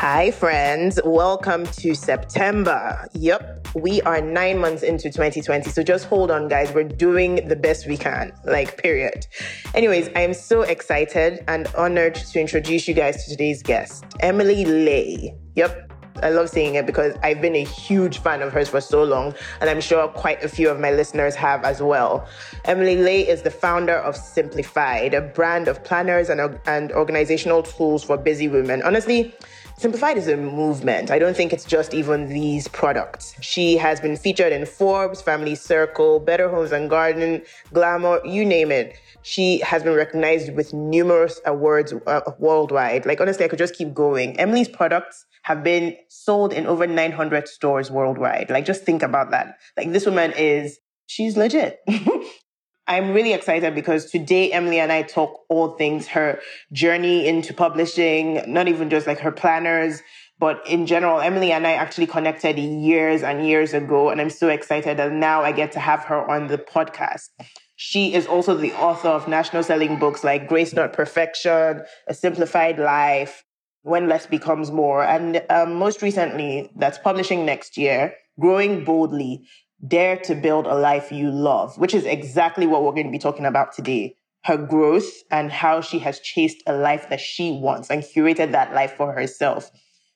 Hi, friends. Welcome to September. Yep, we are nine months into 2020. So just hold on, guys. We're doing the best we can, like, period. Anyways, I am so excited and honored to introduce you guys to today's guest, Emily Ley. Yep, I love saying it because I've been a huge fan of hers for so long, and I'm sure quite a few of my listeners have as well. Emily Ley is the founder of Simplified, a brand of planners and, and organizational tools for busy women. Honestly, Simplified is a movement. I don't think it's just even these products. She has been featured in Forbes, Family Circle, Better Homes and Garden, Glamour, you name it. She has been recognized with numerous awards uh, worldwide. Like, honestly, I could just keep going. Emily's products have been sold in over 900 stores worldwide. Like, just think about that. Like, this woman is, she's legit. I'm really excited because today Emily and I talk all things her journey into publishing, not even just like her planners, but in general, Emily and I actually connected years and years ago. And I'm so excited that now I get to have her on the podcast. She is also the author of national selling books like Grace Not Perfection, A Simplified Life, When Less Becomes More. And um, most recently, that's publishing next year, Growing Boldly, Dare to build a life you love, which is exactly what we're going to be talking about today. Her growth and how she has chased a life that she wants and curated that life for herself.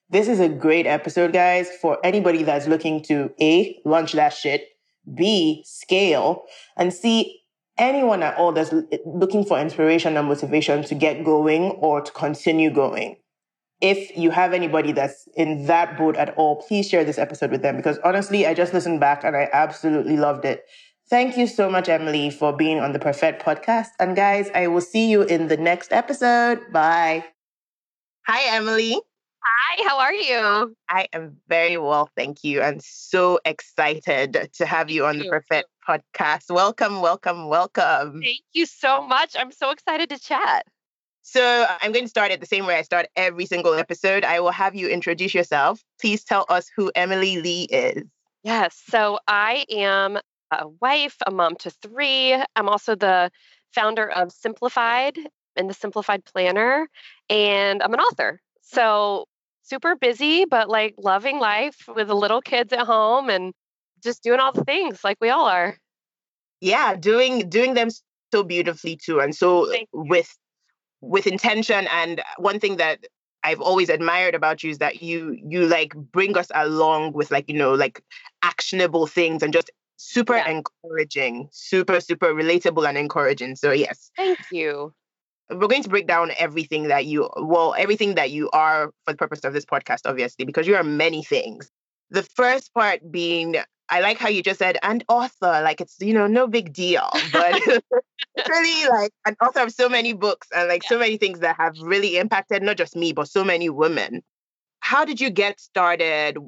This is a great episode, guys, for anybody that's looking to A, launch that shit, B, scale, and C, anyone at all that's looking for inspiration and motivation to get going or to continue going if you have anybody that's in that boat at all, please share this episode with them because honestly, I just listened back and I absolutely loved it. Thank you so much, Emily, for being on the Perfect podcast. And guys, I will see you in the next episode. Bye. Hi, Emily. Hi, how are you? I am very well, thank you. I'm so excited to have you on the Perfect podcast. Welcome, welcome, welcome. Thank you so much. I'm so excited to chat. So I'm going to start at the same way I start every single episode. I will have you introduce yourself. Please tell us who Emily Ley is. Yes. So I am a wife, a mom to three. I'm also the founder of Simplified and the Simplified Planner, and I'm an author. So super busy, but like loving life with the little kids at home and just doing all the things like we all are. Yeah, doing doing them so beautifully too, and so with with intention. And one thing that I've always admired about you is that you you like bring us along with like you know like actionable things and just super yeah. encouraging, super super relatable and encouraging. So yes, thank you. We're going to break down everything that you well everything that you are for the purpose of this podcast, obviously, because you are many things. The first part being I like how you just said, and author, like it's, you know, no big deal. But it's really like an author of so many books and like yeah. so many things that have really impacted not just me, but so many women. How did you get started?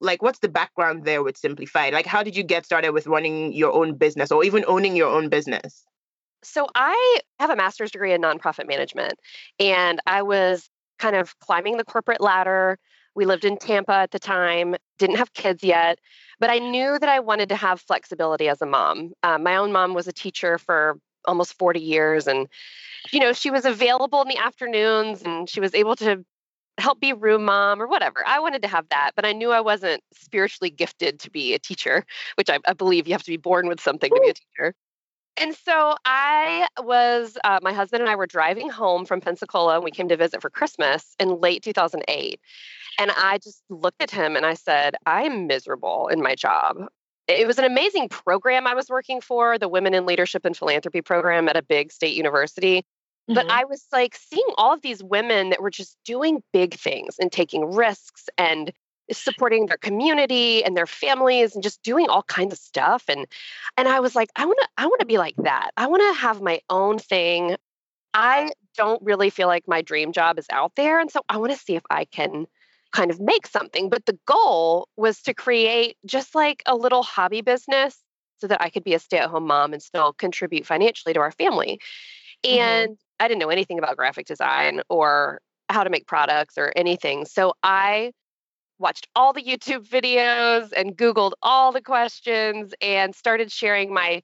Like, what's the background there with Simplified? Like, how did you get started with running your own business or even owning your own business? So, I have a master's degree in nonprofit management, and I was kind of climbing the corporate ladder. We lived in Tampa at the time, didn't have kids yet. But I knew that I wanted to have flexibility as a mom. Uh, my own mom was a teacher for almost 40 years. And, you know, she was available in the afternoons and she was able to help be room mom or whatever. I wanted to have that, but I knew I wasn't spiritually gifted to be a teacher, which I, I believe you have to be born with something to be a teacher. And so I was, uh, my husband and I were driving home from Pensacola and we came to visit for Christmas in late 2008. And I just looked at him and I said, I'm miserable in my job. It was an amazing program I was working for, the Women in Leadership and Philanthropy program at a big state university. Mm-hmm. But I was like seeing all of these women that were just doing big things and taking risks and supporting their community and their families and just doing all kinds of stuff and and I was like I want to I want to be like that. I want to have my own thing. I don't really feel like my dream job is out there and so I want to see if I can kind of make something. But the goal was to create just like a little hobby business so that I could be a stay at home mom and still contribute financially to our family. Mm-hmm. And mm-hmm. I didn't know anything about graphic design or how to make products or anything. So I watched all the YouTube videos and Googled all the questions and started sharing my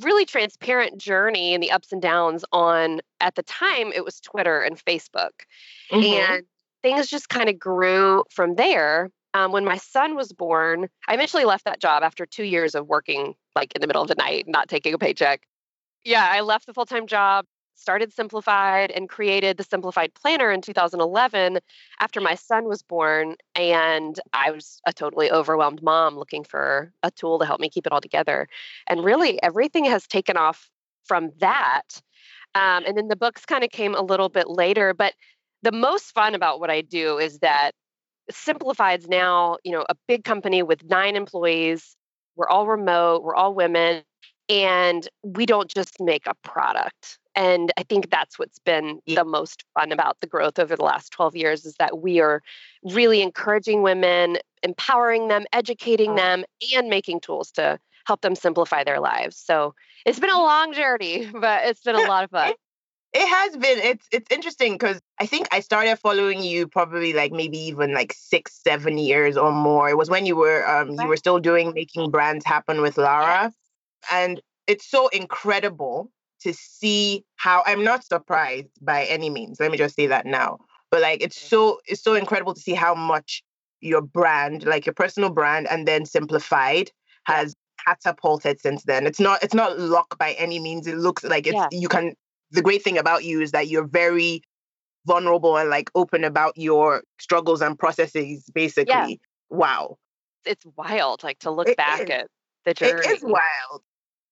really transparent journey and the ups and downs on, at the time, it was Twitter and Facebook. Mm-hmm. And things just kind of grew from there. Um, when my son was born, I eventually left that job after two years of working like in the middle of the night, not taking a paycheck. Yeah, I left the full time job, started Simplified, and created the Simplified Planner in 2011 after my son was born. And I was a totally overwhelmed mom looking for a tool to help me keep it all together. And really, everything has taken off from that. Um, and then the books kind of came a little bit later. But the most fun about what I do is that Simplified's now, you know, a big company with nine employees. We're all remote, we're all women, and we don't just make a product. And I think that's what's been the most fun about the growth over the last 12 years is that we are really encouraging women, empowering them, educating them, and making tools to help them simplify their lives. So it's been a long journey, but it's been a lot of fun. It has been. It's it's interesting because I think I started following you probably like maybe even like six, seven years or more. It was when you were um you were still doing making brands happen with Lara, and it's so incredible to see how I'm not surprised by any means. Let me just say that now. But like it's so it's so incredible to see how much your brand, like your personal brand, and then simplified has catapulted since then. It's not it's not luck by any means. It looks like it's yeah. you can the great thing about you is that you're very vulnerable and like open about your struggles and processes basically. Yeah. Wow. It's wild like to look it back is. at the journey. It is wild.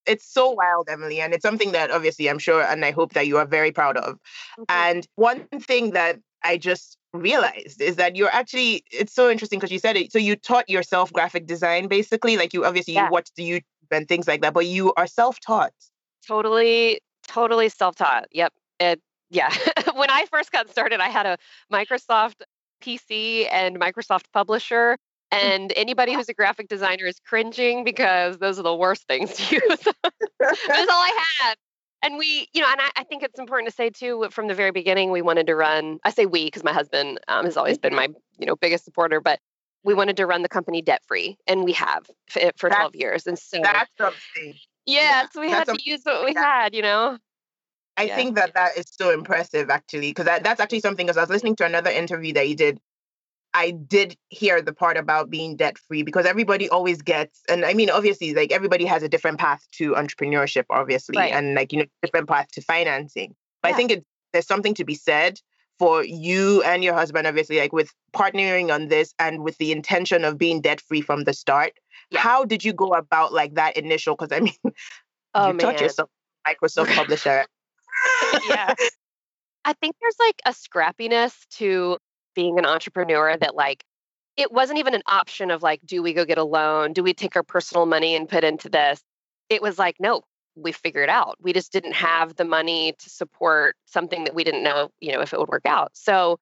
It's so wild, Emily, and it's something that obviously I'm sure and I hope that you are very proud of. Mm-hmm. And one thing that I just realized is that you're actually it's so interesting because you said it so you taught yourself graphic design basically like you obviously yeah. you watched the YouTube and things like that but you are self-taught totally totally self-taught yep it yeah when I first got started I had a Microsoft PC and Microsoft Publisher. Mm. and anybody who's a graphic designer is cringing because those are the worst things to use. That's all I had and we, you know, and I, I, think it's important to say too, from the very beginning, we wanted to run. I say we because my husband um, has always been mm-hmm. my, you know, biggest supporter, but we wanted to run the company debt free, and we have for, eh, for that's, 12 years. And so that's something. Yeah, yeah so we had to use what we yeah. had, you know. I yeah. think that that is so impressive, actually, because that, that's actually something. Because I was listening to another interview that you did I did hear the part about being debt free because everybody always gets, and I mean, obviously, like everybody has a different path to entrepreneurship, obviously, right. and like, you know, different path to financing. But yeah. I think it, there's something to be said for you and your husband, obviously, like with partnering on this and with the intention of being debt free from the start. Yeah. How did you go about like that initial? Because I mean, oh, you man. taught yourself Microsoft publisher. yeah. I think there's like a scrappiness to being an entrepreneur that like it wasn't even an option of like do we go get a loan? Do we take our personal money and put into this? It was like no we figured out. We just didn't have the money to support something that we didn't know you know if it would work out. So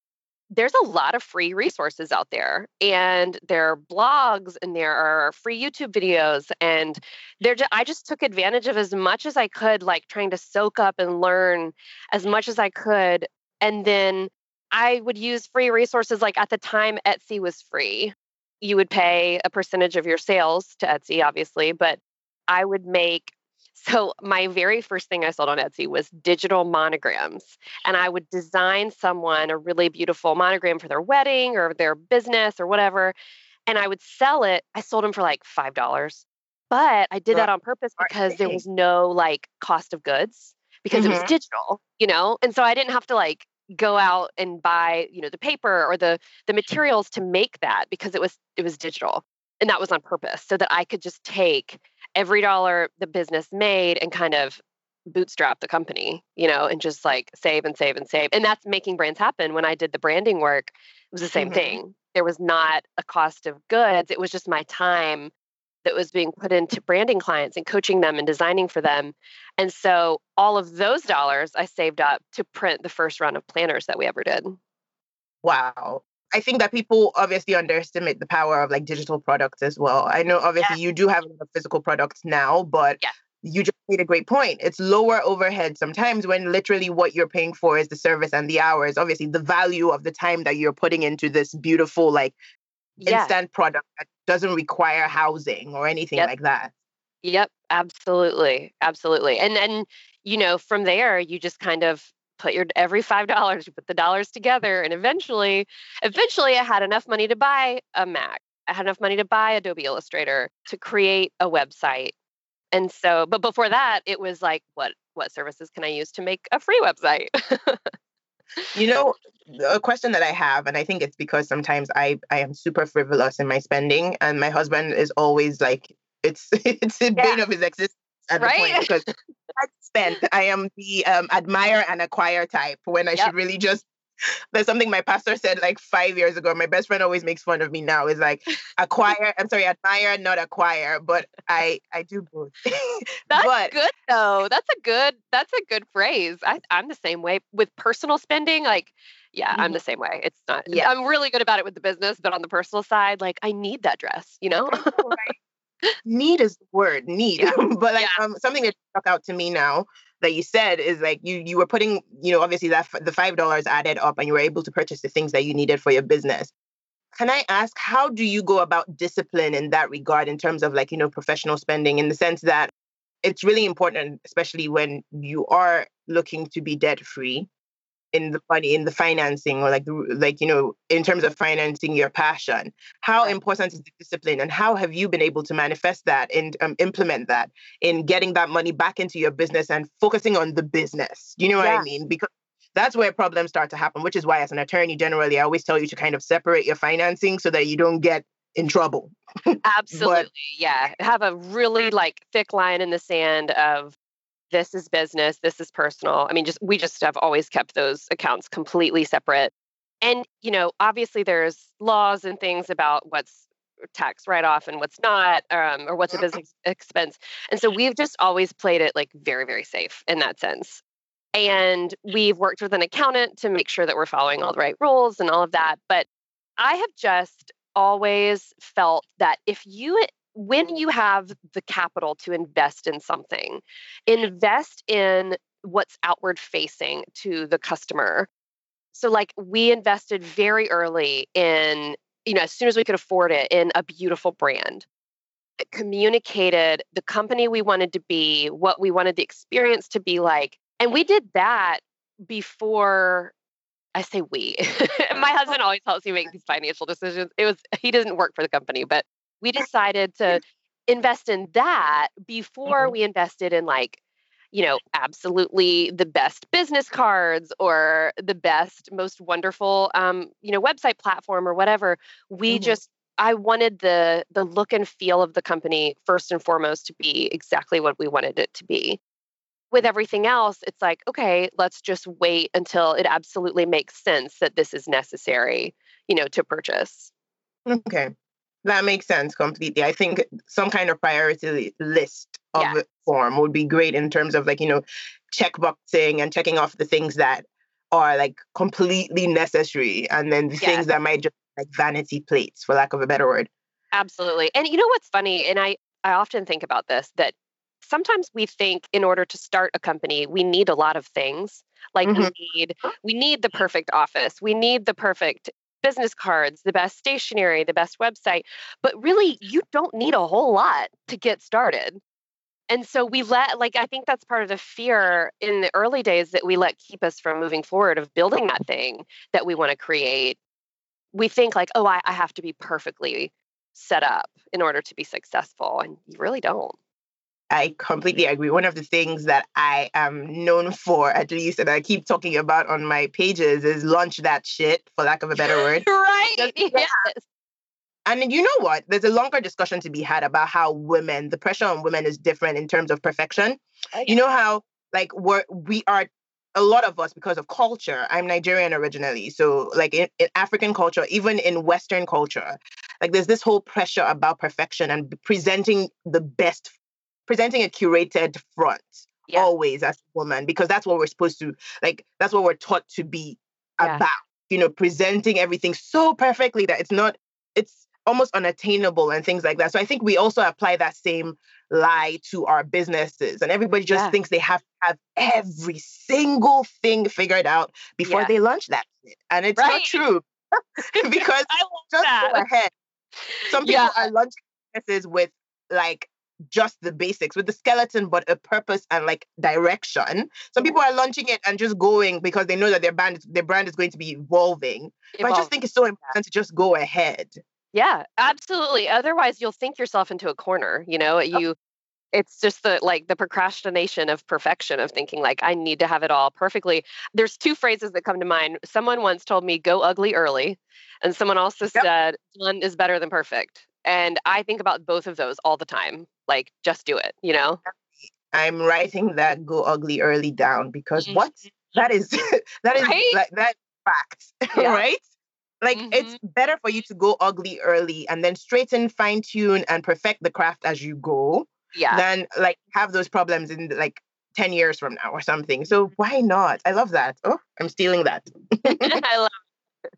there's a lot of free resources out there and there are blogs and there are free youtube videos and there i just took advantage of as much as i could like trying to soak up and learn as much as i could and then I would use free resources like at the time Etsy was free. You would pay a percentage of your sales to Etsy, obviously, but I would make so my very first thing I sold on Etsy was digital monograms. And I would design someone a really beautiful monogram for their wedding or their business or whatever. And I would sell it. I sold them for like $5. But I did that on purpose because there was no like cost of goods because mm-hmm. it was mm-hmm. digital, you know? And so I didn't have to like go out and buy you know the paper or the the materials to make that because it was it was digital and that was on purpose so that i could just take every dollar the business made and kind of bootstrap the company you know and just like save and save and save and that's making brands happen. When i did the branding work it was the same mm-hmm. thing. There was not a cost of goods. It was just my time that was being put into branding clients and coaching them and designing for them. And so all of those dollars I saved up to print the first run of planners that we ever did. Wow. I think that people obviously underestimate the power of like digital products as well. I know obviously yeah. you do have a physical products now, but yeah. you just made a great point. It's lower overhead sometimes when literally what you're paying for is the service and the hours. Obviously, the value of the time that you're putting into this beautiful, like instant product that doesn't require housing or anything yep. like that. Yep, absolutely. Absolutely. And then, you know, from there you just kind of put your every five dollars, you put the dollars together, and eventually, eventually, I had enough money to buy a Mac. I had enough money to buy Adobe Illustrator to create a website. And so, but before that, it was like, what what services can I use to make a free website? you know, a question that I have, and I think it's because sometimes I I am super frivolous in my spending, and my husband is always like, it's it's the yeah. bane of his existence at right? the point because I spend. I am the um, admire and acquire type when I yep. should really just there's something my pastor said like five years ago. My best friend always makes fun of me now. Is like acquire. I'm sorry, admire, not acquire. But I I do both. that's but, good though. That's a good that's a good phrase. I, I'm the same way with personal spending. Like yeah, mm-hmm. I'm the same way. It's not. Yeah, I'm really good about it with the business, but on the personal side, like I need that dress. You know. Need is the word need, but like yeah. um, something that stuck out to me now that you said is like you you were putting you know obviously that the five dollars added up and you were able to purchase the things that you needed for your business. Can i ask how do you go about discipline in that regard in terms of like you know professional spending in the sense that it's really important especially when you are looking to be debt free in the money in the financing or like like you know in terms of financing your passion how important is the discipline and how have you been able to manifest that and um, implement that in getting that money back into your business and focusing on the business? You know what yeah. i mean? Because that's where problems start to happen which is why as an attorney generally i always tell you to kind of separate your financing so that you don't get in trouble. Absolutely but, yeah. Have a really like thick line in the sand of this is business, this is personal. I mean, just we just have always kept those accounts completely separate. And, you know, obviously there's laws and things about what's tax write off and what's not, um, or what's a business expense. And so we've just always played it like very, very safe in that sense. And we've worked with an accountant to make sure that we're following all the right rules and all of that. But I have just always felt that if you when you have the capital to invest in something, invest in what's outward facing to the customer. So, like, we invested very early in, you know, as soon as we could afford it, in a beautiful brand. It communicated the company we wanted to be, what we wanted the experience to be like. And we did that before I say we. My husband always helps me make these financial decisions. It was he doesn't work for the company, but we decided to invest in that before mm-hmm. we invested in like you know absolutely the best business cards or the best most wonderful um, you know website platform or whatever. We mm-hmm. just i wanted the the look and feel of the company first and foremost to be exactly what we wanted it to be. With everything else it's like okay let's just wait until it absolutely makes sense that this is necessary you know to purchase. Okay that makes sense completely. I think some kind of priority list of yeah. form would be great in terms of like, you know, checkboxing and checking off the things that are like completely necessary and then the yeah. things that might just like vanity plates for lack of a better word. Absolutely. And you know what's funny and I I often think about this that sometimes we think in order to start a company we need a lot of things like mm-hmm. we need we need the perfect office we need the perfect business cards, the best stationery, the best website. But really, you don't need a whole lot to get started. And so we let, like, I think that's part of the fear in the early days that we let keep us from moving forward of building that thing that we want to create. We think, like, oh, I, I have to be perfectly set up in order to be successful. And you really don't. I completely agree. One of the things that I am known for, at least, and I keep talking about on my pages, is launch that shit, for lack of a better word. right. Yes. And you know what? There's a longer discussion to be had about how women, the pressure on women is different in terms of perfection. Oh, you know how, like, we're, we are a lot of us because of culture i'm nigerian originally so like in, in, african culture even in western culture like there's this whole pressure about perfection and presenting the best presenting a curated front yeah. always as a woman because that's what we're supposed to like that's what we're taught to be yeah. about you know presenting everything so perfectly that it's not it's almost unattainable and things like that so i think we also apply that same lie to our businesses and everybody just yeah. thinks they have to have every single thing figured out before they launch that shit. and it's right. not true because I just that. go ahead some people are launching businesses with like just the basics with the skeleton, but a purpose and like direction. Some people mm-hmm. are launching it and just going because they know that their brand their brand is going to be evolving. But I just think it's so important to just go ahead. Yeah, absolutely. Otherwise, you'll think yourself into a corner. You know, oh. you it's just the like the procrastination of perfection of thinking like i need to have it all perfectly there's two phrases that come to mind someone once told me go ugly early and someone also yep. said done is better than perfect and i think about both of those all the time like just do it you know i'm writing that go ugly early down because mm-hmm. what that is that is right? like that fact yeah. right like mm-hmm. it's better for you to go ugly early and then straighten fine tune and perfect the craft as you go yeah. than like have those problems in like 10 years from now or something. So why not? I love that. Oh, I'm stealing that. I love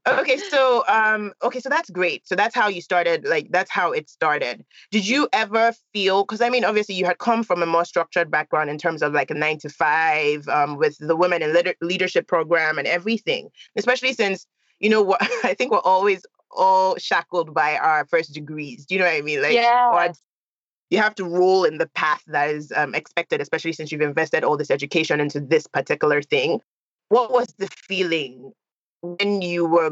okay so um okay so that's great. So that's how you started like that's how it started. Did you ever feel because i mean obviously you had come from a more structured background in terms of like a nine to five um, with the women in Leader- leadership program and everything especially since you know what i think we're always all shackled by our first degrees. Do you know what i mean? Like yeah. you have to roll in the path that is um, expected, especially since you've invested all this education into this particular thing. What was the feeling when you were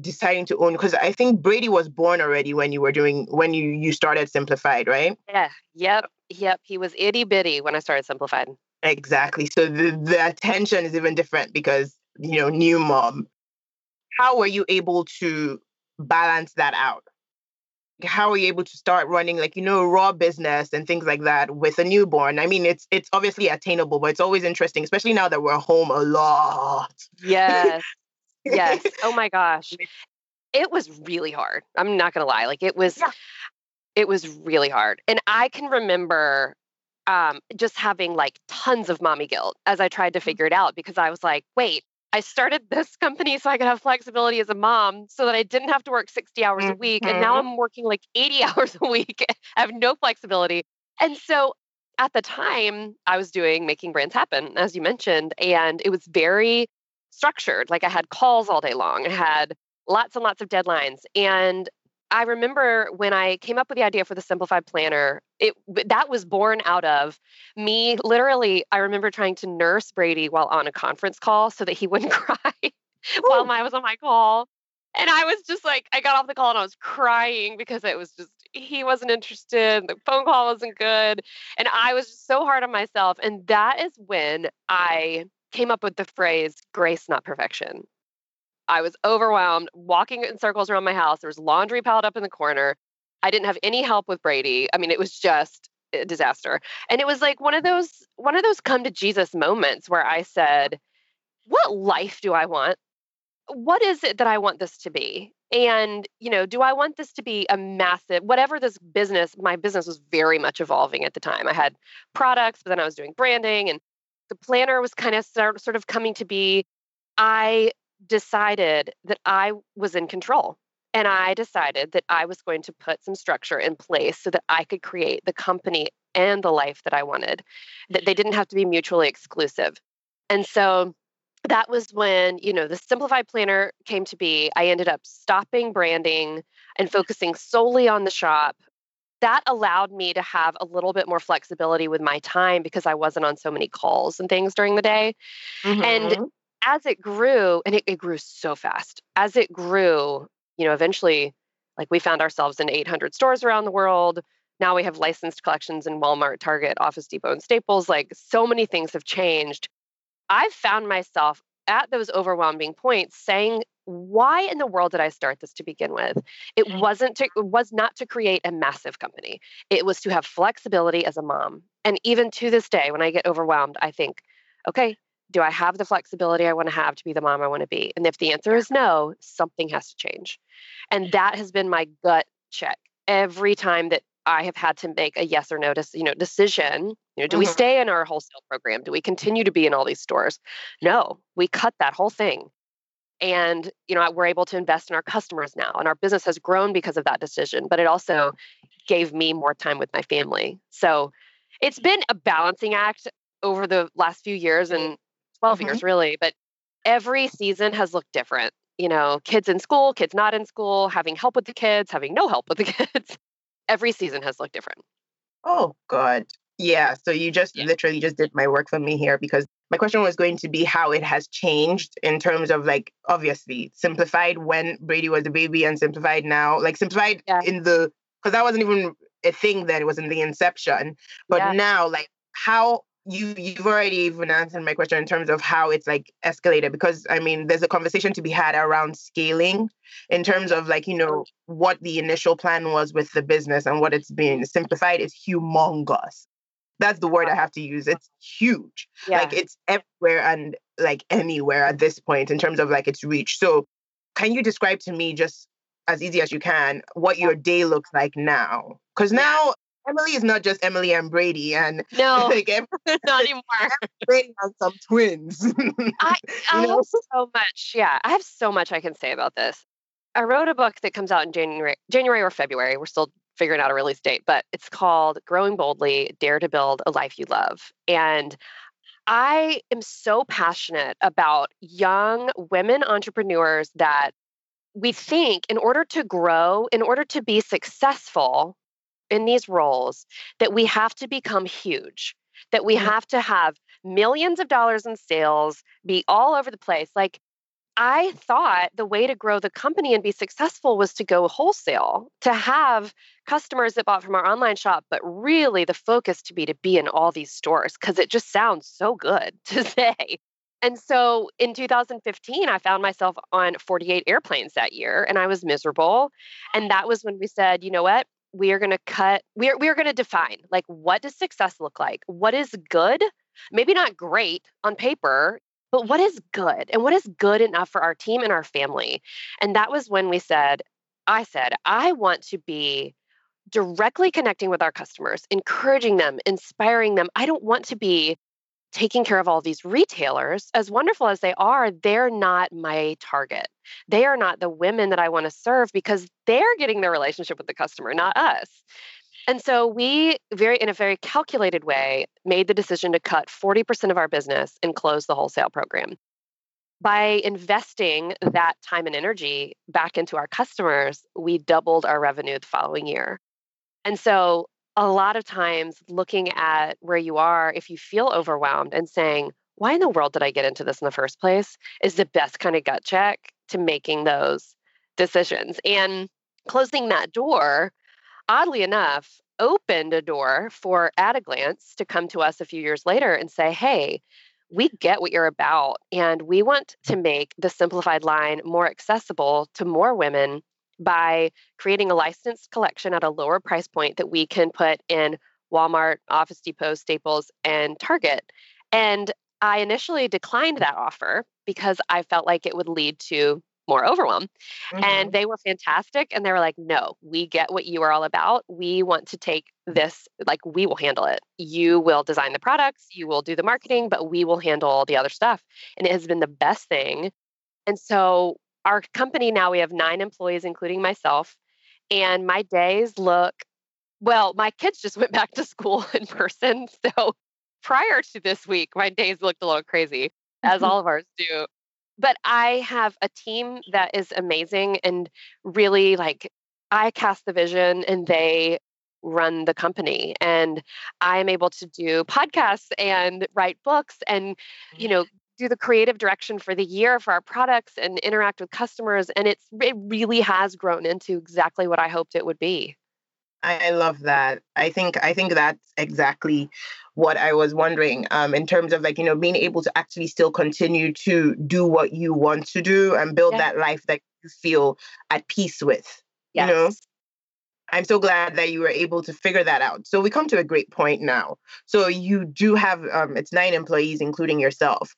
deciding to own? Because I think Brady was born already when you were doing when you you started Simplified, right? Yeah. Yep. Yep. He was itty bitty when I started Simplified. Exactly. So the the attention is even different because you know new mom. How were you able to balance that out? how are you able to start running like you know raw business and things like that with a newborn i mean it's it's obviously attainable but it's always interesting especially now that we're home a lot yes yes oh my gosh it was really hard i'm not gonna lie like it was yeah. it was really hard and i can remember um, just having like tons of mommy guilt as i tried to mm. figure it out because i was like wait I started this company so I could have flexibility as a mom so that I didn't have to work 60 hours mm-hmm. a week. And now mm-hmm. I'm working like 80 hours a week. I have no flexibility. And so at the time, I was doing Making Brands Happen, as you mentioned, and it was very structured. Like I had calls all day long, I had lots and lots of deadlines. And I remember when I came up with the idea for the simplified planner, it that was born out of me literally I remember trying to nurse Brady while on a conference call so that he wouldn't cry while I was on my call. And I was just like I got off the call and I was crying because it was just he wasn't interested, the phone call wasn't good, and I was just so hard on myself and that is when I came up with the phrase grace not perfection I was overwhelmed, walking in circles around my house. There was laundry piled up in the corner. I didn't have any help with Brady. I mean, it was just a disaster. And it was like one of mm. those one of those come to Jesus moments where I said, "What life do I want? What is it that I want this to be?" And, you know, do I want this to be a massive whatever this business, my business was very much evolving at the time. I had products, but then I was doing branding and the planner was kind of sort of coming to be I decided that I was in control. And I decided that I was going to put some structure in place so that I could create the company and the life that I wanted, that they didn't have to be mutually exclusive. And so that was when, you know, the simplified planner came to be. I ended up stopping branding and focusing solely on the shop. That allowed me to have a little bit more flexibility with my time because I wasn't on so many calls and things during the day. Mm-hmm. And as it grew, and it, it grew so fast, as it grew, you know, eventually, like we found ourselves in 800 stores around the world. Now we have licensed collections in Walmart, Target, Office Depot, and Staples. Like so many things have changed. I've found myself at those overwhelming points saying, why in the world did I start this to begin with? It mm. wasn't to it was not to create a massive company. It was to have flexibility as a mom. And even to this day, when I get overwhelmed, I think, okay, do I have the flexibility I want to have to be the mom I want to be? And if the answer is no, something has to change. And that has been my gut check every time that I have had to make a yes or no you know, decision. You know, do mm-hmm. we stay in our wholesale program? Do we continue to be in all these stores? No, we cut that whole thing. And, you know, we're able to invest in our customers now. And our business has grown because of that decision, but it also gave me more time with my family. So it's been a balancing act over the last few years. And 12 mm-hmm. years really, but every season has looked different. You know, kids in school, kids not in school, having help with the kids, having no help with the kids. every season has looked different. Oh God. Yeah. So you just yeah. literally just did my work for me here because my question was going to be how it has changed in terms of like obviously simplified when Brady was a baby and simplified now. Like simplified yeah. in the because that wasn't even a thing then, it was in the inception. But yeah. now like how you you've already even answered my question in terms of how it's like escalated because I mean there's a conversation to be had around scaling in terms of like you know what the initial plan was with the business and what it's been simplified is humongous. That's the word I have to use. It's huge. Yeah. Like it's everywhere and like anywhere at this point in terms of like its reach. So can you describe to me just as easy as you can what your day looks like now? Because now Emily is not just Emily and Brady, and no, like, not anymore. Brady has some twins. I, I have oh, so much. Yeah, I have so much I can say about this. I wrote a book that comes out in January, January or February. We're still figuring out a release date, but it's called "Growing Boldly: Dare to Build a Life You Love." And I am so passionate about young women entrepreneurs that we think in order to grow, in order to be successful, in these roles that we have to become huge, that we have to have millions of dollars in sales, be all over the place. Like, I thought the way to grow the company and be successful was to go wholesale, to have customers that bought from our online shop, but really the focus to be to be in all these stores because it just sounds so good to say. And so in 2015, I found myself on 48 airplanes that year and I was miserable. And that was when we said, you know what? we are going to cut we are, we are going to define like what does success look like what is good maybe not great on paper but what is good and what is good enough for our team and our family and that was when we said i said i want to be directly connecting with our customers encouraging them inspiring them i don't want to be taking care of all these retailers, as wonderful as they are, they're not my target. They are not the women that I want to serve because they're getting their relationship with the customer, not us. And so we very in a very calculated way made the decision to cut 40% of our business and close the wholesale program. By investing that time and energy back into our customers, we doubled our revenue the following year. And so a lot of times looking at where you are, if you feel overwhelmed and saying, why in the world did I get into this in the first place, is the best kind of gut check to making those decisions. And closing that door, oddly enough, opened a door for At a Glance to come to us a few years later and say, hey, we get what you're about, and we want to make the simplified line more accessible to more women by creating a licensed collection at a lower price point that we can put in Walmart, Office Depot, Staples, and Target. And I initially declined that offer because I felt like it would lead to more overwhelm. Mm-hmm. And they were fantastic. And they were like, no, we get what you are all about. We want to take this, like, we will handle it. You will design the products, you will do the marketing, but we will handle all the other stuff. And it has been the best thing. And so our company now we have nine employees including myself and my days look well my kids just went back to school in person so prior to this week my days looked a little crazy as all of ours do but i have a team that is amazing and really like i cast the vision and they run the company and i am able to do podcasts and write books and you know mm. do the creative direction for the year for our products and interact with customers and it's it really has grown into exactly what i hoped it would be i love that i think i think that's exactly what i was wondering um, in terms of like you know being able to actually still continue to do what you want to do and build yes. that life that you feel at peace with yes. you know I'm so glad that you were able to figure that out. So we come to a great point now. So you do have um, it's nine employees, including yourself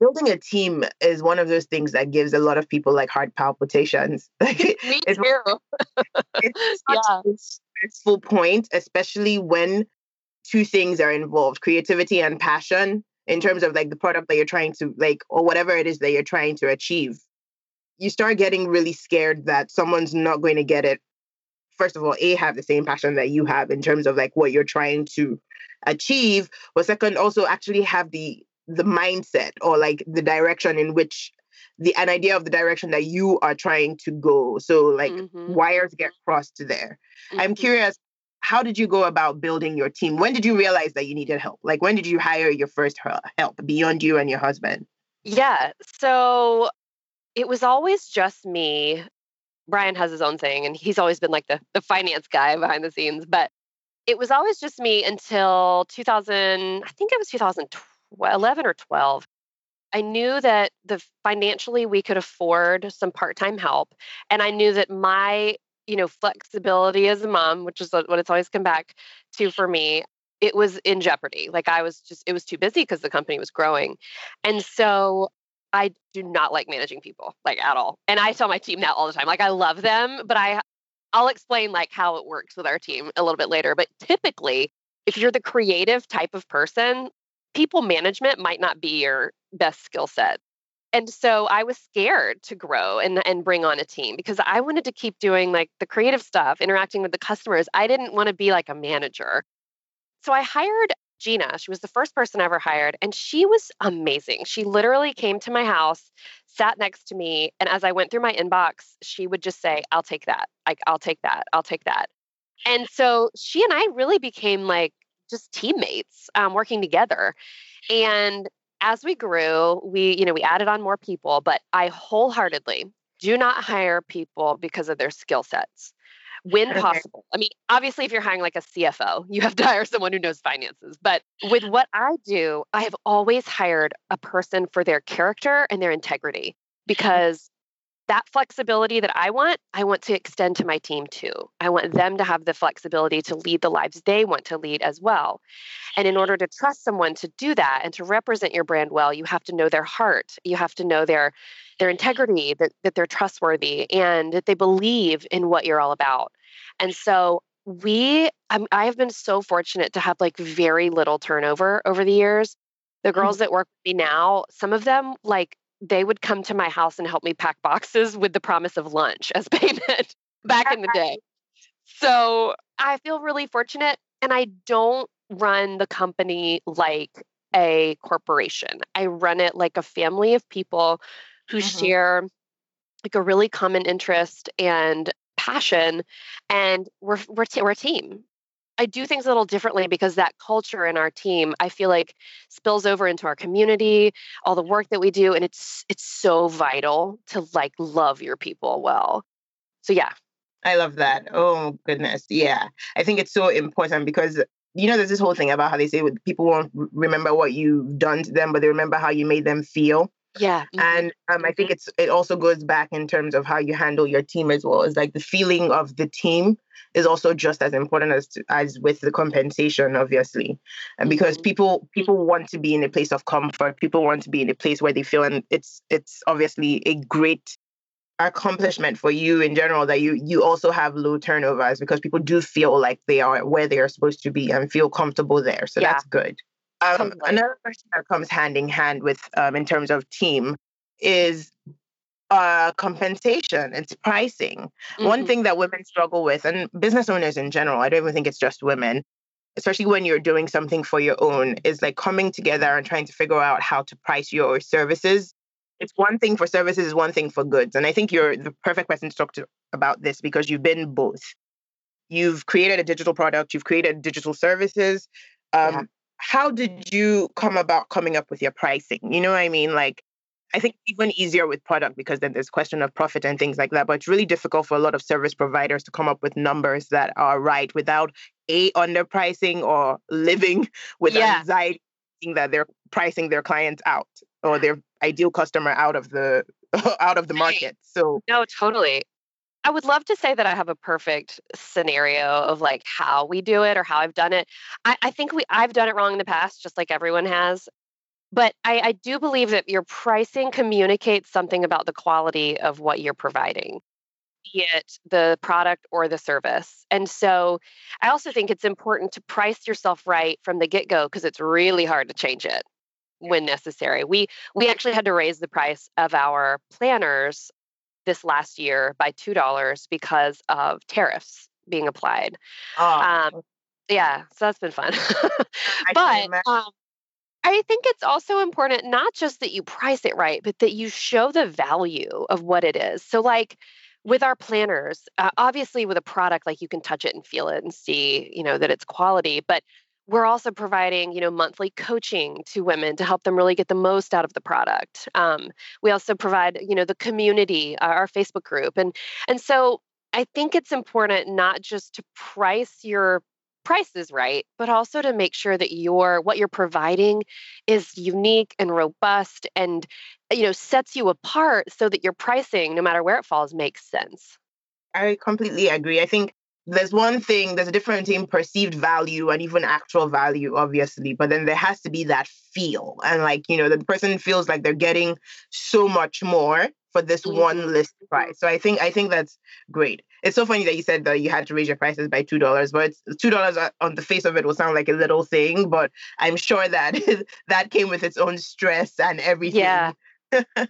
building a team is one of those things that gives a lot of people like heart palpitations. Me it's, too. it's yeah. Stressful point, especially when two things are involved: creativity and passion. In terms of like the product that you're trying to like, or whatever it is that you're trying to achieve, you start getting really scared that someone's not going to get it. First of all, a have the same passion that you have in terms of like what you're trying to achieve, but second, also actually have the the mindset or like the direction in which the an idea of the direction that you are trying to go so like mm-hmm. wires get crossed there mm-hmm. i'm curious how did you go about building your team? When did you realize that you needed help? Like, when did you hire your first help beyond you and your husband? Yeah. So it was always just me. Brian has his own thing, and he's always been like the, the finance guy behind the scenes. But it was always just me until 2000, I think it was 2011 or 12. I knew that the financially we could afford some part-time help and I knew that my you know flexibility as a mom which is what it's always come back to for me it was in jeopardy. Like I was just it was too busy because the company was growing. And so I do not like managing people like at all. And I tell my team that all the time. Like I love them but I I'll explain like how it works with our team a little bit later. But typically if you're the creative type of person people management might not be your best skill set. And so I was scared to grow and, and bring on a team because I wanted to keep doing like the creative stuff, interacting with the customers. I didn't want to be like a manager. So I hired Gina. She was the first person I ever hired, and she was amazing. She literally came to my house, sat next to me, and as I went through my inbox, she would just say, I'll take that. Like, I'll take that. I'll take that. And so she and I really became like just teammates um, working together. And as we grew, we, you know, we added on more people, but I wholeheartedly do not hire people because of their skill sets when okay. possible. I mean, obviously, if you're hiring like a CFO, you have to hire someone who knows finances. But with what I do, I have always hired a person for their character and their integrity mm. because that flexibility that I want, I want to extend to my team too. I want them to have the flexibility to lead the lives they want to lead as well. And in order to trust someone to do that and to represent your brand well, you have to know their heart. You have to know their their integrity, that, that they're trustworthy and that they believe in what you're all about. And so we I'm, I have been so fortunate to have like very little turnover over the years. The mm-hmm. girls that work with me now, some of them like they would come to my house and help me pack boxes with the promise of lunch as payment back in the day. So I feel really fortunate. And I don't run the company like a corporation, I run it like a family of people who mm-hmm. share like a really common interest and passion and we're we're, t- we're a team I do things a little differently because that culture in our team, I feel like spills over into our community, all the work that we do, and it's it's so vital to like love your people well. So yeah. I love that. Oh goodness. Yeah. I think it's so important because you know there's this whole thing about how they say people won't remember what you've done to them, but they remember how you made them feel. Yeah. Mm-hmm. And um, I think mm-hmm. it's it also goes back in terms of how you handle your team as well. It's like the feeling of the team is also just as important as as with the compensation, obviously, and because mm-hmm. people people want to be in a place of comfort. People want to be in a place where they feel, and it's it's obviously a great accomplishment for you in general that you you also have low turnovers because people do feel like they are where they are supposed to be and feel comfortable there. So yeah. that's good. Um, another question that comes hand in hand with um, in terms of team is uh, compensation. It's pricing. Mm-hmm. One thing that women struggle with, and business owners in general, I don't even think it's just women, especially when you're doing something for your own, is like coming together and trying to figure out how to price your services. It's one thing for services, is one thing for goods. And I think you're the perfect person to talk to about this because you've been both. You've created a digital product, you've created digital services. Um, yeah how did you come about coming up with your pricing? You know what I mean? Like, I think even easier with product because then there's question of profit and things like that. But it's really difficult for a lot of service providers to come up with numbers that are right without a underpricing or living with yeah. anxiety that they're pricing their clients out or their ideal customer out of the out of the market. So no, totally. I would love to say that I have a perfect scenario of like how we do it or how I've done it. I, I think we I've done it wrong in the past, just like everyone has. But I, I do believe that your pricing communicates something about the quality of what you're providing, be it the product or the service. And so I also think it's important to price yourself right from the get-go because it's really hard to change it when necessary. We we actually had to raise the price of our planners this last year by $2 because of tariffs being applied. Oh. Um, yeah, so that's been fun. but um, I think it's also important not just that you price it right, but that you show the value of what it is. So, like, with our planners, uh, obviously with a product like you can touch it and feel it and see, you know, that it's quality, but we're also providing you know monthly coaching to women to help them really get the most out of the product. Um, we also provide you know the community uh, our facebook group. And and so i think it's important not just to price your prices right but also to make sure that your what you're providing is unique and robust and you know sets you apart so that your pricing no matter where it falls makes sense. I completely agree. I think there's one thing, there's a difference in perceived value and even actual value, obviously, but then there has to be that feel. And like, you know, the person feels like they're getting so much more for this mm-hmm. one list price. So I think I think that's great. It's so funny that you said that you had to raise your prices by two dollars, but two dollars on the face of it will sound like a little thing, but I'm sure that that came with its own stress and everything. Yeah.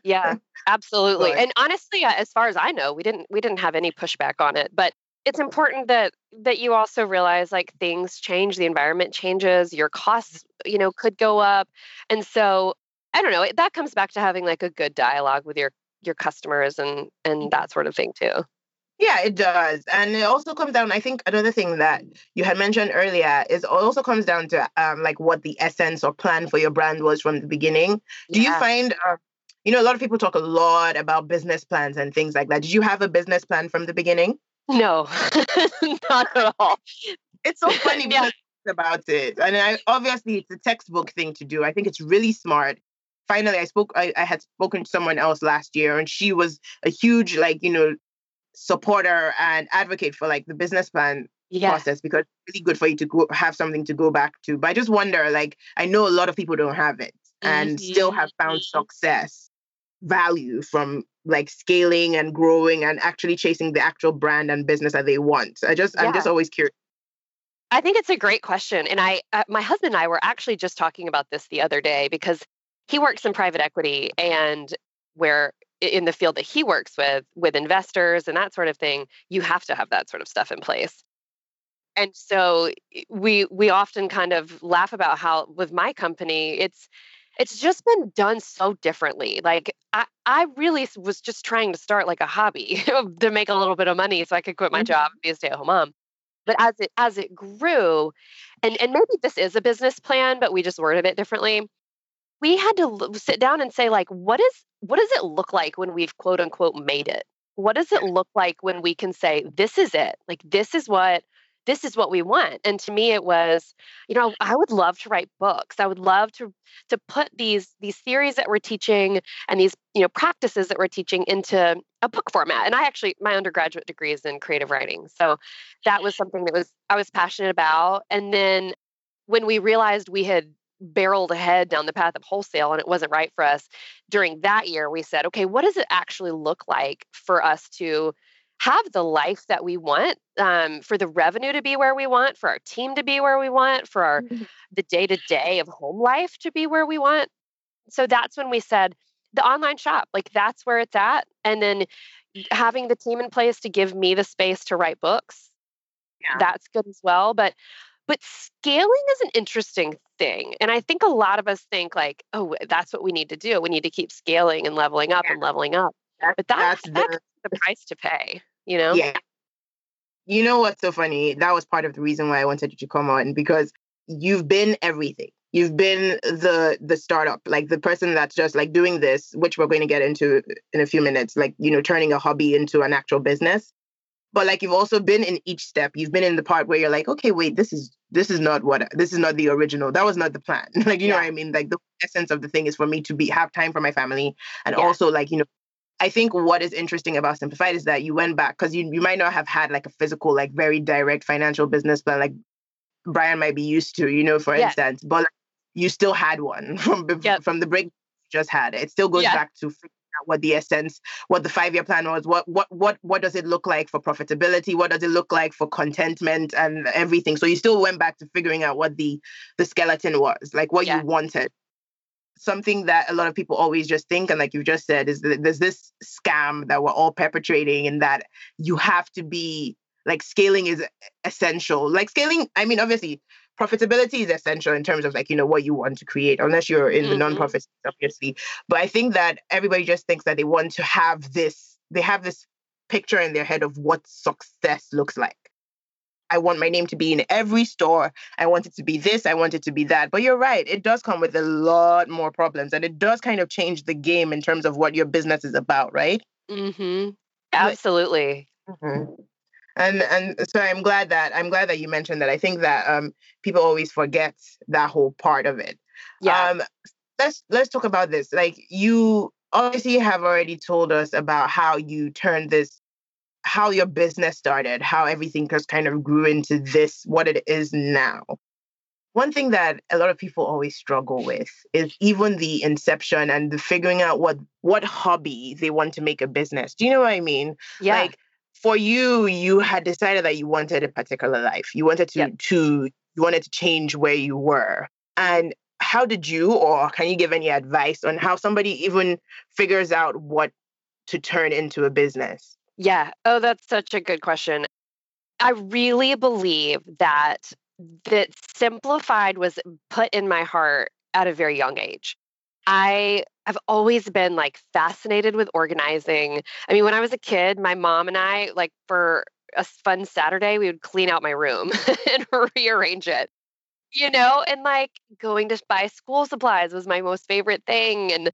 yeah, absolutely. But, and honestly, uh, as far as I know, we didn't we didn't have any pushback on it. But it's important that that you also realize like things change the environment changes your costs you know could go up and so i don't know that comes back to having like a good dialogue with your your customers and and that sort of thing too yeah, it does. And it also comes down, I think another thing that you had mentioned earlier is also comes down to um, like what the essence or plan for your brand was from the beginning. Do yeah. you find, uh, you know, a lot of people talk a lot about business plans and things like that. Did you have a business plan from the beginning? No, not at all. It's so funny yeah. about it. And I, obviously, it's a textbook thing to do. I think it's really smart. Finally, I spoke. I, I had spoken to someone else last year, and she was a huge, like you know, supporter and advocate for like the business plan yeah. process because it's really good for you to go, have something to go back to. But I just wonder, like, I know a lot of people don't have it and mm-hmm. still have found mm-hmm. success value from like scaling and growing and actually chasing the actual brand and business that they want? I just, yeah. I'm just always curious. I think it's a great question. And I, uh, my husband and I were actually just talking about this the other day because he works in private equity and where in the field that he works with, with investors and that sort of thing, you have to have that sort of stuff in place. And so we we often kind of laugh about how with my company, it's it's just been done so differently. Like I, I really was just trying to start like a hobby to make a little bit of money so I could quit my mm-hmm. job and be a stay-at-home mom. But as it as it grew, and and maybe this is a business plan, but we just worded it differently. We had to sit down and say like, what is what does it look like when we've quote unquote made it? What does it look like when we can say this is it? Like this is what this is what we want and to me it was you know i would love to write books i would love to to put these these theories that we're teaching and these you know practices that we're teaching into a book format and i actually my undergraduate degree is in creative writing so that was something that was i was passionate about and then when we realized we had barreled ahead down the path of wholesale and it wasn't right for us during that year we said okay what does it actually look like for us to have the life that we want um, for the revenue to be where we want for our team to be where we want for our mm-hmm. the day to day of home life to be where we want so that's when we said the online shop like that's where it's at and then having the team in place to give me the space to write books yeah. that's good as well but but scaling is an interesting thing and i think a lot of us think like oh that's what we need to do we need to keep scaling and leveling up yeah. and leveling up but that's, that's, that's the, the price to pay, you know? Yeah. You know what's so funny? That was part of the reason why I wanted you to come on because you've been everything. You've been the the startup, like the person that's just like doing this, which we're going to get into in a few minutes, like you know, turning a hobby into an actual business. But like you've also been in each step. You've been in the part where you're like, okay, wait, this is this is not what this is not the original. That was not the plan. like you yeah. know what I mean? Like the essence of the thing is for me to be have time for my family and yeah. also like you know I think what is interesting about Simplified is that you went back because you, you might not have had like a physical, like very direct financial business plan like Brian might be used to, you know, for yeah. instance, but like, you still had one from yep. from the break just had. It still goes yeah. back to figuring out what the essence, what the five year plan was, what what what what does it look like for profitability, what does it look like for contentment and everything. So you still went back to figuring out what the the skeleton was, like what yeah. you wanted something that a lot of people always just think, and like you just said, is that there's this scam that we're all perpetrating, and that you have to be like scaling is essential. Like scaling, I mean, obviously, profitability is essential in terms of like you know what you want to create, unless you're in mm-hmm. the nonprofit, obviously. But I think that everybody just thinks that they want to have this, they have this picture in their head of what success looks like. I want my name to be in every store. I want it to be this. I want it to be that. But you're right. It does come with a lot more problems and it does kind of change the game in terms of what your business is about, right? Mm-hmm. Absolutely. Mm-hmm. And and so I'm glad that I'm glad that you mentioned that. I think that um, people always forget that whole part of it. Yeah. Um, let's let's talk about this. Like you obviously have already told us about how you turned this how your business started, how everything just kind of grew into this, what it is now. One thing that a lot of people always struggle with is even the inception and the figuring out what what hobby they want to make a business. Do you know what I mean? Yeah. Like for you, you had decided that you wanted a particular life. You wanted to Yep. to you wanted to change where you were. And how did you or can you give any advice on how somebody even figures out what to turn into a business? Yeah. Oh, that's such a good question. I really believe that that simplified was put in my heart at a very young age. I have always been like fascinated with organizing. I mean, when I was a kid, my mom and I like for a fun Saturday, we would clean out my room and rearrange it. You know, and like going to buy school supplies was my most favorite thing and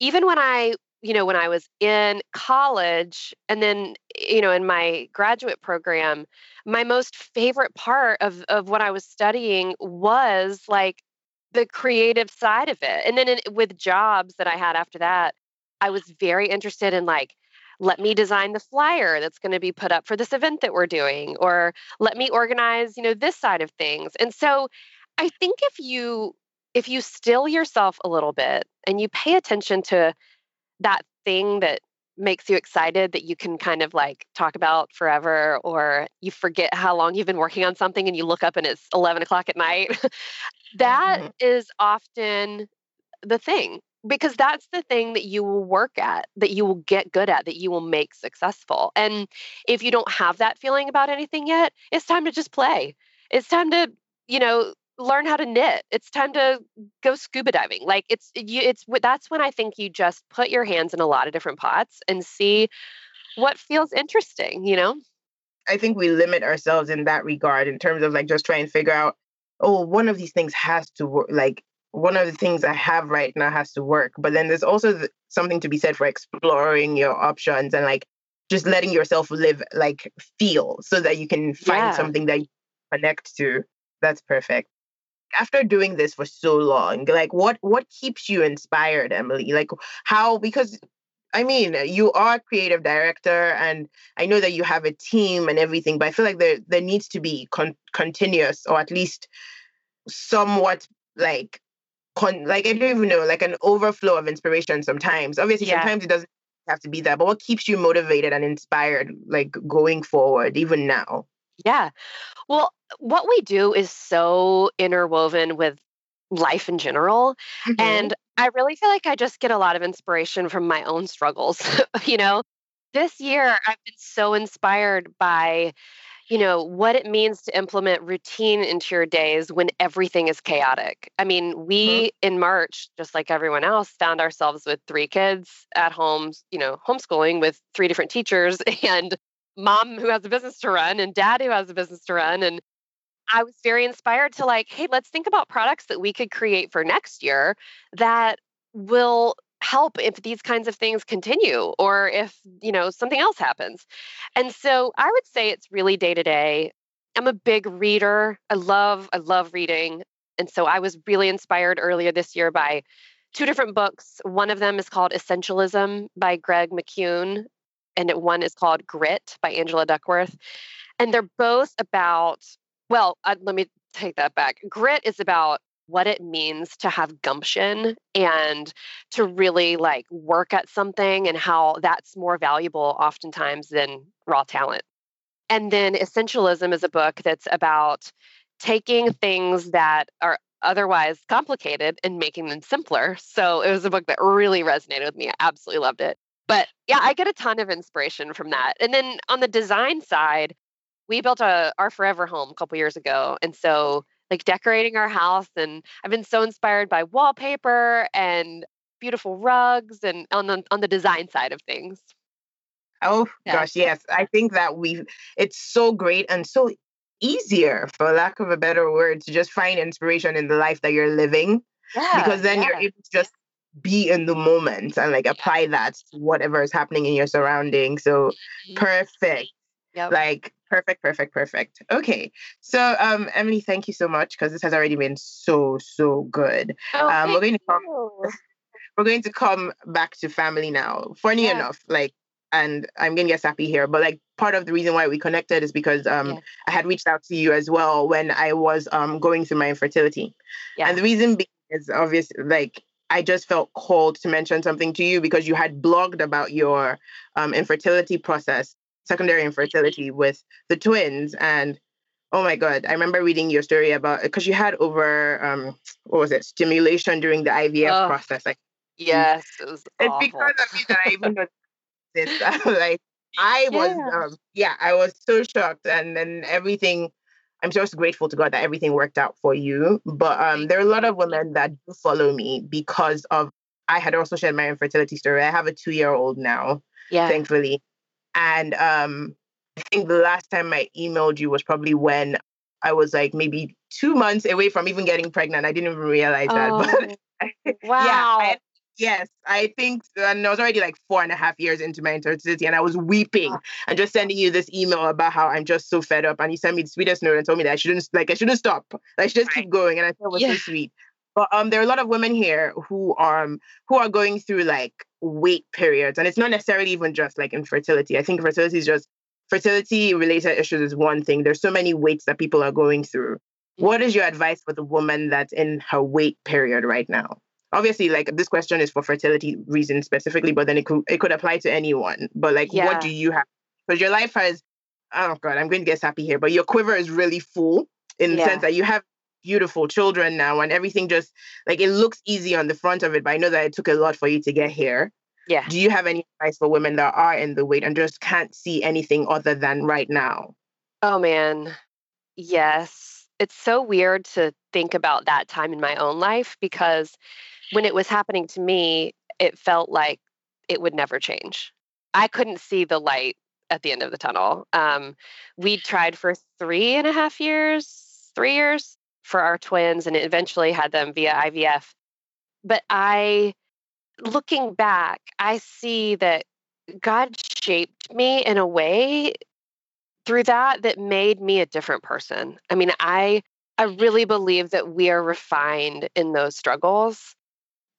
even when I you know, when I was in college and then, you know, in my graduate program, my most favorite part of, of what I was studying was like the creative side of it. And then in, with jobs that I had after that, I was very interested in like, let me design the flyer that's going to be put up for this event that we're doing, or let me organize, you know, this side of things. And so I think if you if you still yourself a little bit and you pay attention to that thing that makes you excited that you can kind of like talk about forever, or you forget how long you've been working on something and you look up and it's 11 o'clock at night. That Mhm. is often the thing because that's the thing that you will work at, that you will get good at, that you will make successful. And if you don't have that feeling about anything yet, it's time to just play. It's time to, you know, learn how to knit. It's time to go scuba diving. Like it's you it's that's when I think you just put your hands in a lot of different pots and see what feels interesting, you know? I think we limit ourselves in that regard in terms of like just trying to figure out, oh, one of these things has to work. Like one of the things I have right now has to work. But then there's also th- something to be said for exploring your options and like just letting yourself live, like feel, so that you can find Yeah. something that you connect to. That's perfect. After doing this for so long, like what what keeps you inspired, Emily? Like how because I mean, you are a creative director, and I know that you have a team and everything, but I feel like there there needs to be con- continuous, or at least somewhat like con- like I don't even know, like an overflow of inspiration. Sometimes, obviously, Yeah. sometimes it doesn't have to be that. But what keeps you motivated and inspired, like going forward, even now? Yeah. Well, what we do is so interwoven with life in general. Mhm. And I really feel like I just get a lot of inspiration from my own struggles. you know, this year I've been so inspired by, you know, what it means to implement routine into your days when everything is chaotic. I mean, we in March, just like everyone else, found ourselves with three kids at home, you know, homeschooling with three different teachers and mom who has a business to run and dad who has a business to run. And I was very inspired to like, hey, let's think about products that we could create for next year that will help if these kinds of things continue or if, you know, something else happens. And so I would say it's really day to day. I'm a big reader. I love I love reading. And so I was really inspired earlier this year by two different books. One of them is called Essentialism by Greg McKeown and one is called Grit by Angela Duckworth. And they're both about well, uh, let me take that back. Grit is about what it means to have gumption and to really like work at something and how that's more valuable oftentimes than raw talent. And then Essentialism is a book that's about taking things that are otherwise complicated and making them simpler. So it was a book that really resonated with me. I absolutely loved it. But yeah, I get a ton of inspiration from that. And then on the design side, we built a our forever home a couple years ago and so like decorating our house and i've been so inspired by wallpaper and beautiful rugs and on the on the design side of things Oh yeah. gosh, yes. I think that we it's so great and so easier, for lack of a better word, to just find inspiration in the life that you're living. Yeah, because then yeah. you're able to just be in the moment and like apply that to whatever is happening in your surroundings. So mm-hmm. perfect. Yep. Like perfect, perfect, perfect. Okay. So um Emily, thank you so much because this has already been so, so good. Oh, um we're going to come we're going to come back to family now. Funny yeah. enough, like and I'm gonna get sappy here, but like part of the reason why we connected is because um yeah. I had reached out to you as well when I was um going through my infertility. Yeah. And the reason being is obvious like I just felt called to mention something to you because you had blogged about your um, infertility process, secondary infertility with the twins. And oh my God, I remember reading your story about because you had over, um, what was it, stimulation during the IVF oh, process. Like, yes, it was it's awful. because of you that I even know this. like, I was, yeah. Um, yeah, I was so shocked. And then everything I'm just grateful to God that everything worked out for you. But um, there are a lot of women that do follow me because of I had also shared my infertility story. I have a two year old now, yeah. thankfully. And um, I think the last time I emailed you was probably when I was like maybe two months away from even getting pregnant. I didn't even realize oh, that. But wow. yeah, Yes, I think, and I was already like four and a half years into my infertility, and I was weeping and just sending you this email about how I'm just so fed up. And you sent me the sweetest note and told me that I shouldn't, like, I shouldn't stop. I should just keep going. And I thought it was yeah. so sweet. But um, there are a lot of women here who um who are going through like wait periods, and it's not necessarily even just like infertility. I think fertility is just fertility related issues is one thing. There's so many waits that people are going through. What is your advice for the woman that's in her wait period right now? Obviously like this question is for fertility reasons specifically but then it could it could apply to anyone. But like yeah. what do you have? Because your life has oh god i'm going to get happy here but your quiver is really full in yeah. the sense that you have beautiful children now and everything just like it looks easy on the front of it but i know that it took a lot for you to get here. Yeah. Do you have any advice for women that are in the wait and just can't see anything other than right now? Oh man. Yes it's so weird to think about that time in my own life because when it was happening to me, it felt like it would never change. I couldn't see the light at the end of the tunnel. Um, we tried for three and a half years, three years for our twins, and eventually had them via IVF. But I, looking back, I see that God shaped me in a way through that that made me a different person. I mean, I I really believe that we are refined in those struggles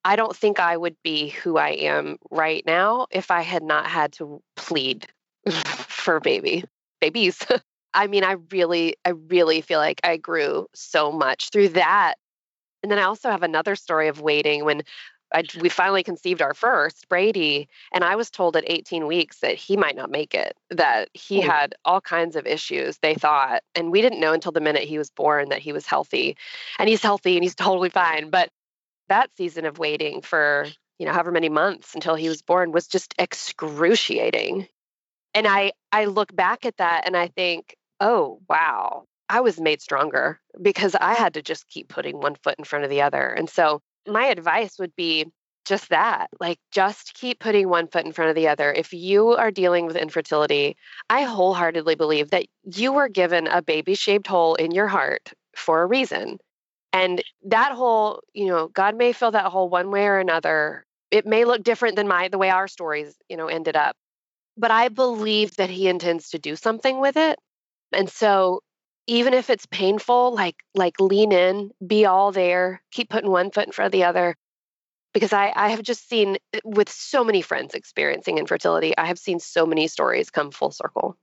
I don't think I would be who I am right now if I had not had to plead for baby babies. I mean, I really, I really feel like I grew so much through that. And then I also have another story of waiting when I, we finally conceived our first, Brady, and I was told at 18 weeks that he might not make it, that he oh. had all kinds of issues, they thought. And we didn't know until the minute he was born that he was healthy. And he's healthy and he's totally fine. But that season of waiting for you know however many months until he was born was just excruciating and i i look back at that and i think oh wow i was made stronger because i had to just keep putting one foot in front of the other and so my advice would be just that like just keep putting one foot in front of the other if you are dealing with infertility i wholeheartedly believe that you were given a baby shaped hole in your heart for a reason and that hole, you know, God may fill that hole one way or another. It may look different than my the way our stories, you know, ended up. But I believe that he intends to do something with it. And so even if it's painful, like like lean in, be all there, keep putting one foot in front of the other. Because I, I have just seen eh, with so many friends experiencing infertility, I have seen so many stories come full circle.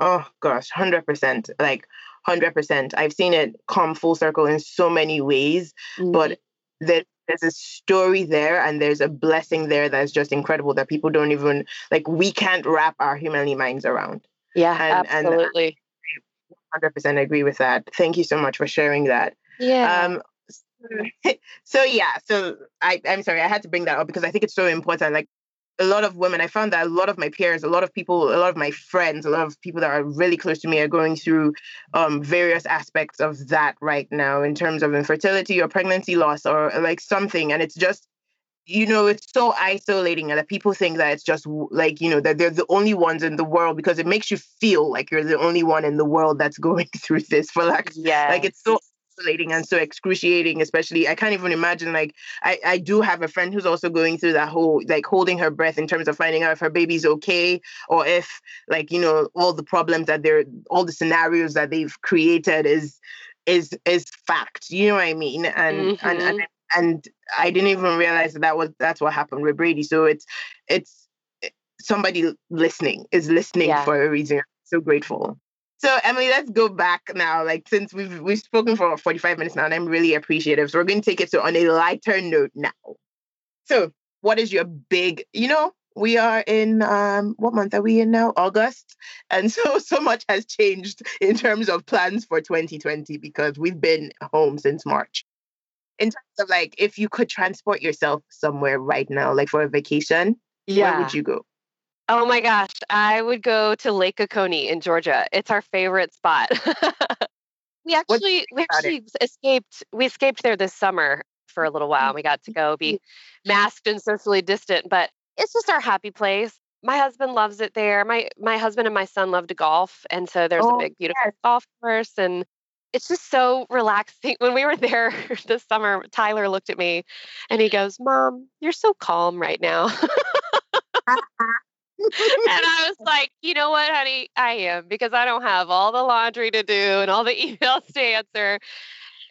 Oh gosh, 100%. Like 100%. I've seen it come full circle in so many ways, mm-hmm. but that there's a story there and there's a blessing there that's just incredible that people don't even like we can't wrap our humanly minds around. Yeah, and, absolutely. And 100% agree with that. Thank you so much for sharing that. Yeah. Um, so yeah, so I, I'm sorry, I had to bring that up because I think it's so important. Like a lot of women, I found that a lot of my peers, a lot of people, a lot of my friends, a lot of people that are really close to me are going through um, various aspects of that right now in terms of infertility or pregnancy loss or like something. And it's just, you know, it's so isolating and that people think that it's just like, you know, that they're the only ones in the world because it makes you feel like you're the only one in the world that's going through this for like, yeah. Like it's so isolating and so excruciating, especially I can't even imagine like I, I do have a friend who's also going through that whole like holding her breath in terms of finding out if her baby's okay or if like, you know, all the problems that they're all the scenarios that they've created is is is fact. You know what I mean? And mm-hmm. and, and and I didn't even realize that, that was that's what happened with Brady. So it's it's somebody listening is listening yeah. for a reason. so grateful. So Emily, let's go back now. Like since we've we've spoken for 45 minutes now, and I'm really appreciative. So we're going to take it to on a lighter note now. So what is your big, you know, we are in um what month are we in now august and so so much has changed in terms of plans for 2020 because we've been home since march in terms of like if you could transport yourself somewhere right now, like for a vacation, yeah. where would you go? Oh my gosh, I would go to Lake Oconee in Georgia. It's our favorite spot. we actually we actually it? escaped we escaped there this summer for a little while. We got to go be masked and socially distant, but it's just our happy place. My husband loves it there. My my husband and my son love to golf, and so there's oh, a big beautiful yes. golf course and it's just so relaxing. When we were there this summer, Tyler looked at me and he goes, Mom, you're so calm right now. and I was like, you know what, honey? I am because I don't have all the laundry to do and all the emails to answer.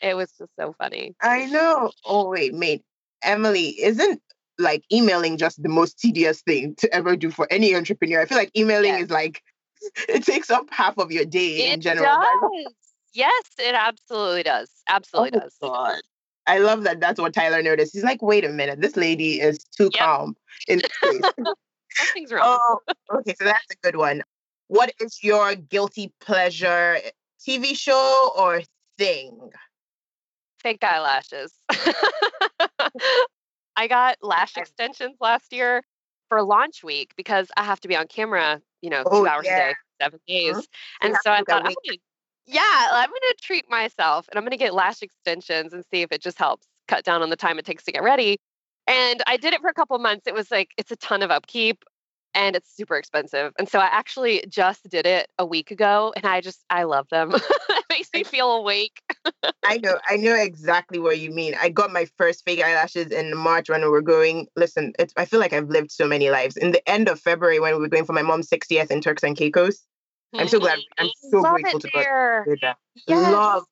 It was just so funny. I know. Oh, wait, mate. Emily, isn't like emailing just the most tedious thing to ever do for any entrepreneur? I feel like emailing yes. is like, it takes up half of your day it in general. It does. Yes, it absolutely does. Absolutely oh does. God. I love that that's what Tyler noticed. He's like, wait a minute, this lady is too yep. calm in this. Something's wrong. Oh, okay, so that's a good one. What is your guilty pleasure TV show or thing? Fake eyelashes. I got lash extensions last year for launch week because I have to be on camera, you know, oh, two hours yeah. a day, 7 days. Mm-hmm. And so I thought, I'm gonna yeah, I'm going to treat myself and I'm going to get lash extensions and see if it just helps cut down on the time it takes to get ready. And I did it for a couple months. It was like, it's a ton of upkeep and it's super expensive. And so I actually just did it a week ago and I just, I love them. it makes me feel awake. I know, I know exactly what you mean. I got my first fake eyelashes in March when we were going. Listen, it's, I feel like I've lived so many lives. In the end of February, when we were going for my mom's 60th in Turks and Caicos, I'm so glad. I'm mm-hmm. so Love grateful to God did that. Yes. Love.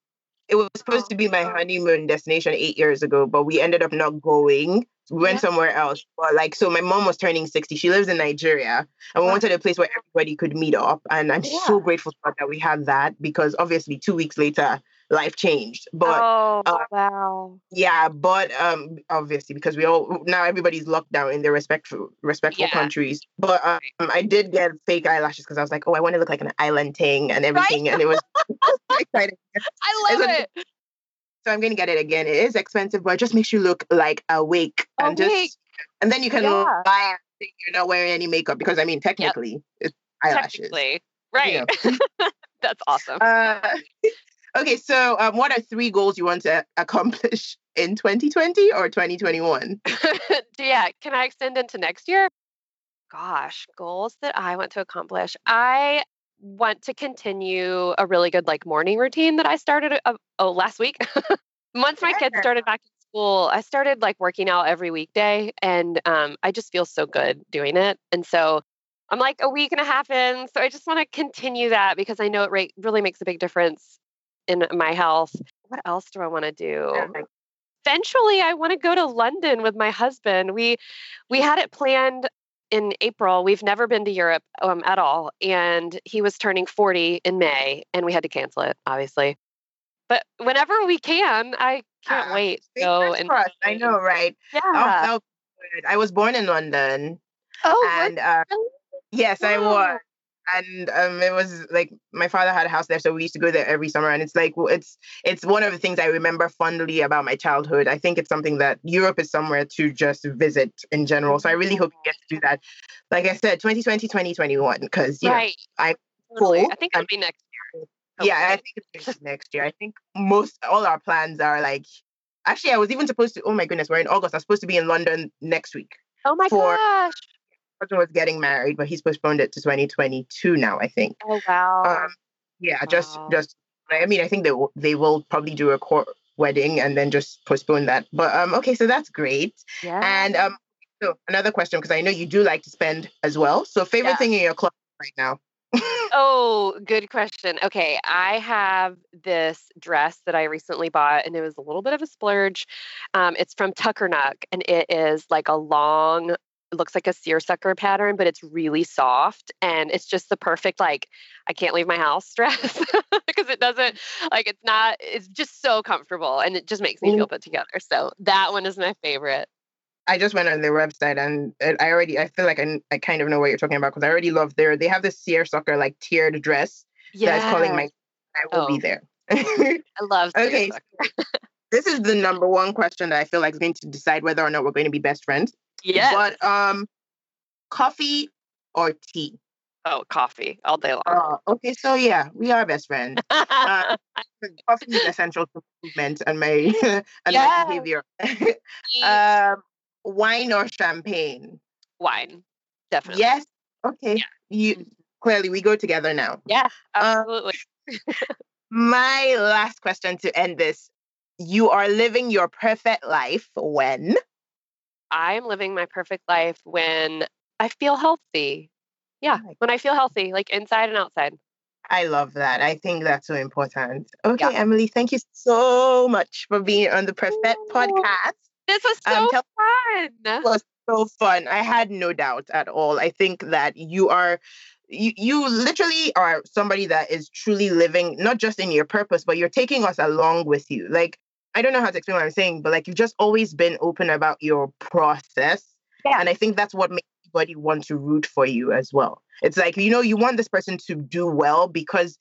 It was supposed to be my uh-huh. honeymoon destination eight years ago, but we ended up not going. We went yeah. somewhere else. But like, so my mom was turning 60. She lives in Nigeria. And we wow. wanted a place where everybody could meet up. And I'm yeah. so grateful that we had that because obviously two weeks later, life changed. But oh uh, wow, yeah, but um, obviously because we all now everybody's locked down in their respectful respectful yeah. countries. But um, I did get fake eyelashes because I was like, oh, I want to look like an island thing and everything, right? and it was exciting. I love it. So I'm going to get it again. It is expensive, but it just makes you look like awake, and just and then you can yeah. lie you're not wearing any makeup because I mean technically yep. it's eyelashes. Technically. Right. You know. That's awesome. Uh, Okay, so um, what are three goals you want to accomplish in 2020 or 2021? yeah, can I extend into next year? Gosh, goals that I want to accomplish. I want to continue a really good like morning routine that I started uh, oh last week. Once my kids started back in school, I started like working out every weekday, and um, I just feel so good doing it. And so I'm like a week and a half in, so I just want to continue that because I know it re- really makes a big difference in my health. What else do I want to do? Eventually, I want to go to London with my husband. We we had it planned in April. We've never been to Europe um, at all, and he was turning 40 in May, and we had to cancel it, obviously. But whenever we can, I can't uh, wait. So and I know, right? Yeah. I was born in London. Oh, and uh, yes, I was and um, it was like my father had a house there, so we used to go there every summer. And it's like it's it's one of the things I remember fondly about my childhood. I think it's something that Europe is somewhere to just visit in general. So I really hope you get to do that. Like I said, 2020, 2021, because right. I totally. I think it'll be next year. Yeah, I think it's next year. I think most all our plans are like actually, I was even supposed to. Oh my goodness, we're in August. I'm supposed to be in London next week. Oh my For- gosh. Husband was getting married, but he's postponed it to 2022 now. I think. Oh wow. Um, yeah, just Wow. just. I mean, I think they will, they will probably do a court wedding and then just postpone that. But um, okay, so that's great. yeah. And um, so another question because I know you do like to spend as well. So favorite Yeah. thing in your closet right now? Oh, good question. Okay, I have this dress that I recently bought, and it was a little bit of a splurge. Um, it's from Tuckernuck, and it is like a long, it looks like a seersucker pattern, but it's really soft, and it's just the perfect like I can't leave my house dress because it doesn't like it's not. It's just so comfortable, and it just makes me feel mm. put together. So that one is my favorite. I just went on their website and I already I feel like I, I kind of know what you're talking about because I already love their they have this seersucker like tiered dress Yeah, that's calling my I will Oh. be there. I love Okay, this is the number one question that I feel like is going to decide whether or not we're going to be best friends. Yes. But um, coffee or tea? oh, coffee all day long. Oh, okay, so yeah, we are best friends. Uh, coffee is essential to movement and my and my behavior. Um, wine or champagne? wine, definitely. Yes. Okay. You clearly we go together now. Yeah, Uh, absolutely. My last question to end this. You are living your perfect life when? I am living my perfect life when I feel healthy. Yeah, when I feel healthy, like inside and outside. I love that. I think that's so important. Okay, Yeah. Emily, thank you so much for being on the Perfect Ooh. podcast. This was so Um, tell- fun. It was so fun. I had no doubt at all. I think that you are you you literally are somebody that is truly living not just in your purpose, but you're taking us along with you. Like I don't know how to explain what I'm saying, but like you've just always been open about your process. Yeah. And I think that's what makes everybody want to root for you as well. It's like, you know, you want this person to do well because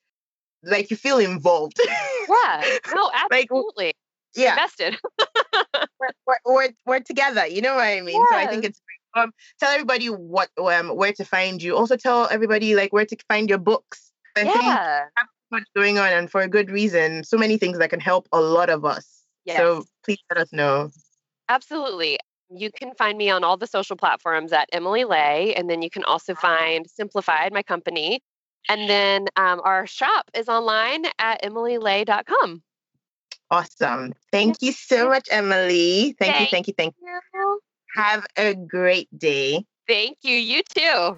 like you feel involved. Yeah, no, Like, absolutely. yeah. Invested. we're, we're, we're, we're together. You know what I mean? So I think it's great. um tell everybody what um where to find you. Also tell everybody like where to find your books. I think yeah. so much going on and for a good reason. So many things that can help a lot of us. So please let us know. Absolutely. You can find me on all the social platforms at Emily Ley, and then you can also find Simplified, my company. And then um, our shop is online at emilyley.com. Awesome. Thank you so much, Emily. Thank you, Thank thank you, thank you. Have a great day. Thank you. You too.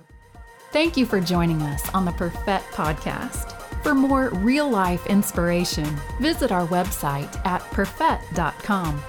Thank you for joining us on the Perfect Podcast. For more real life inspiration, visit our website at perfect.com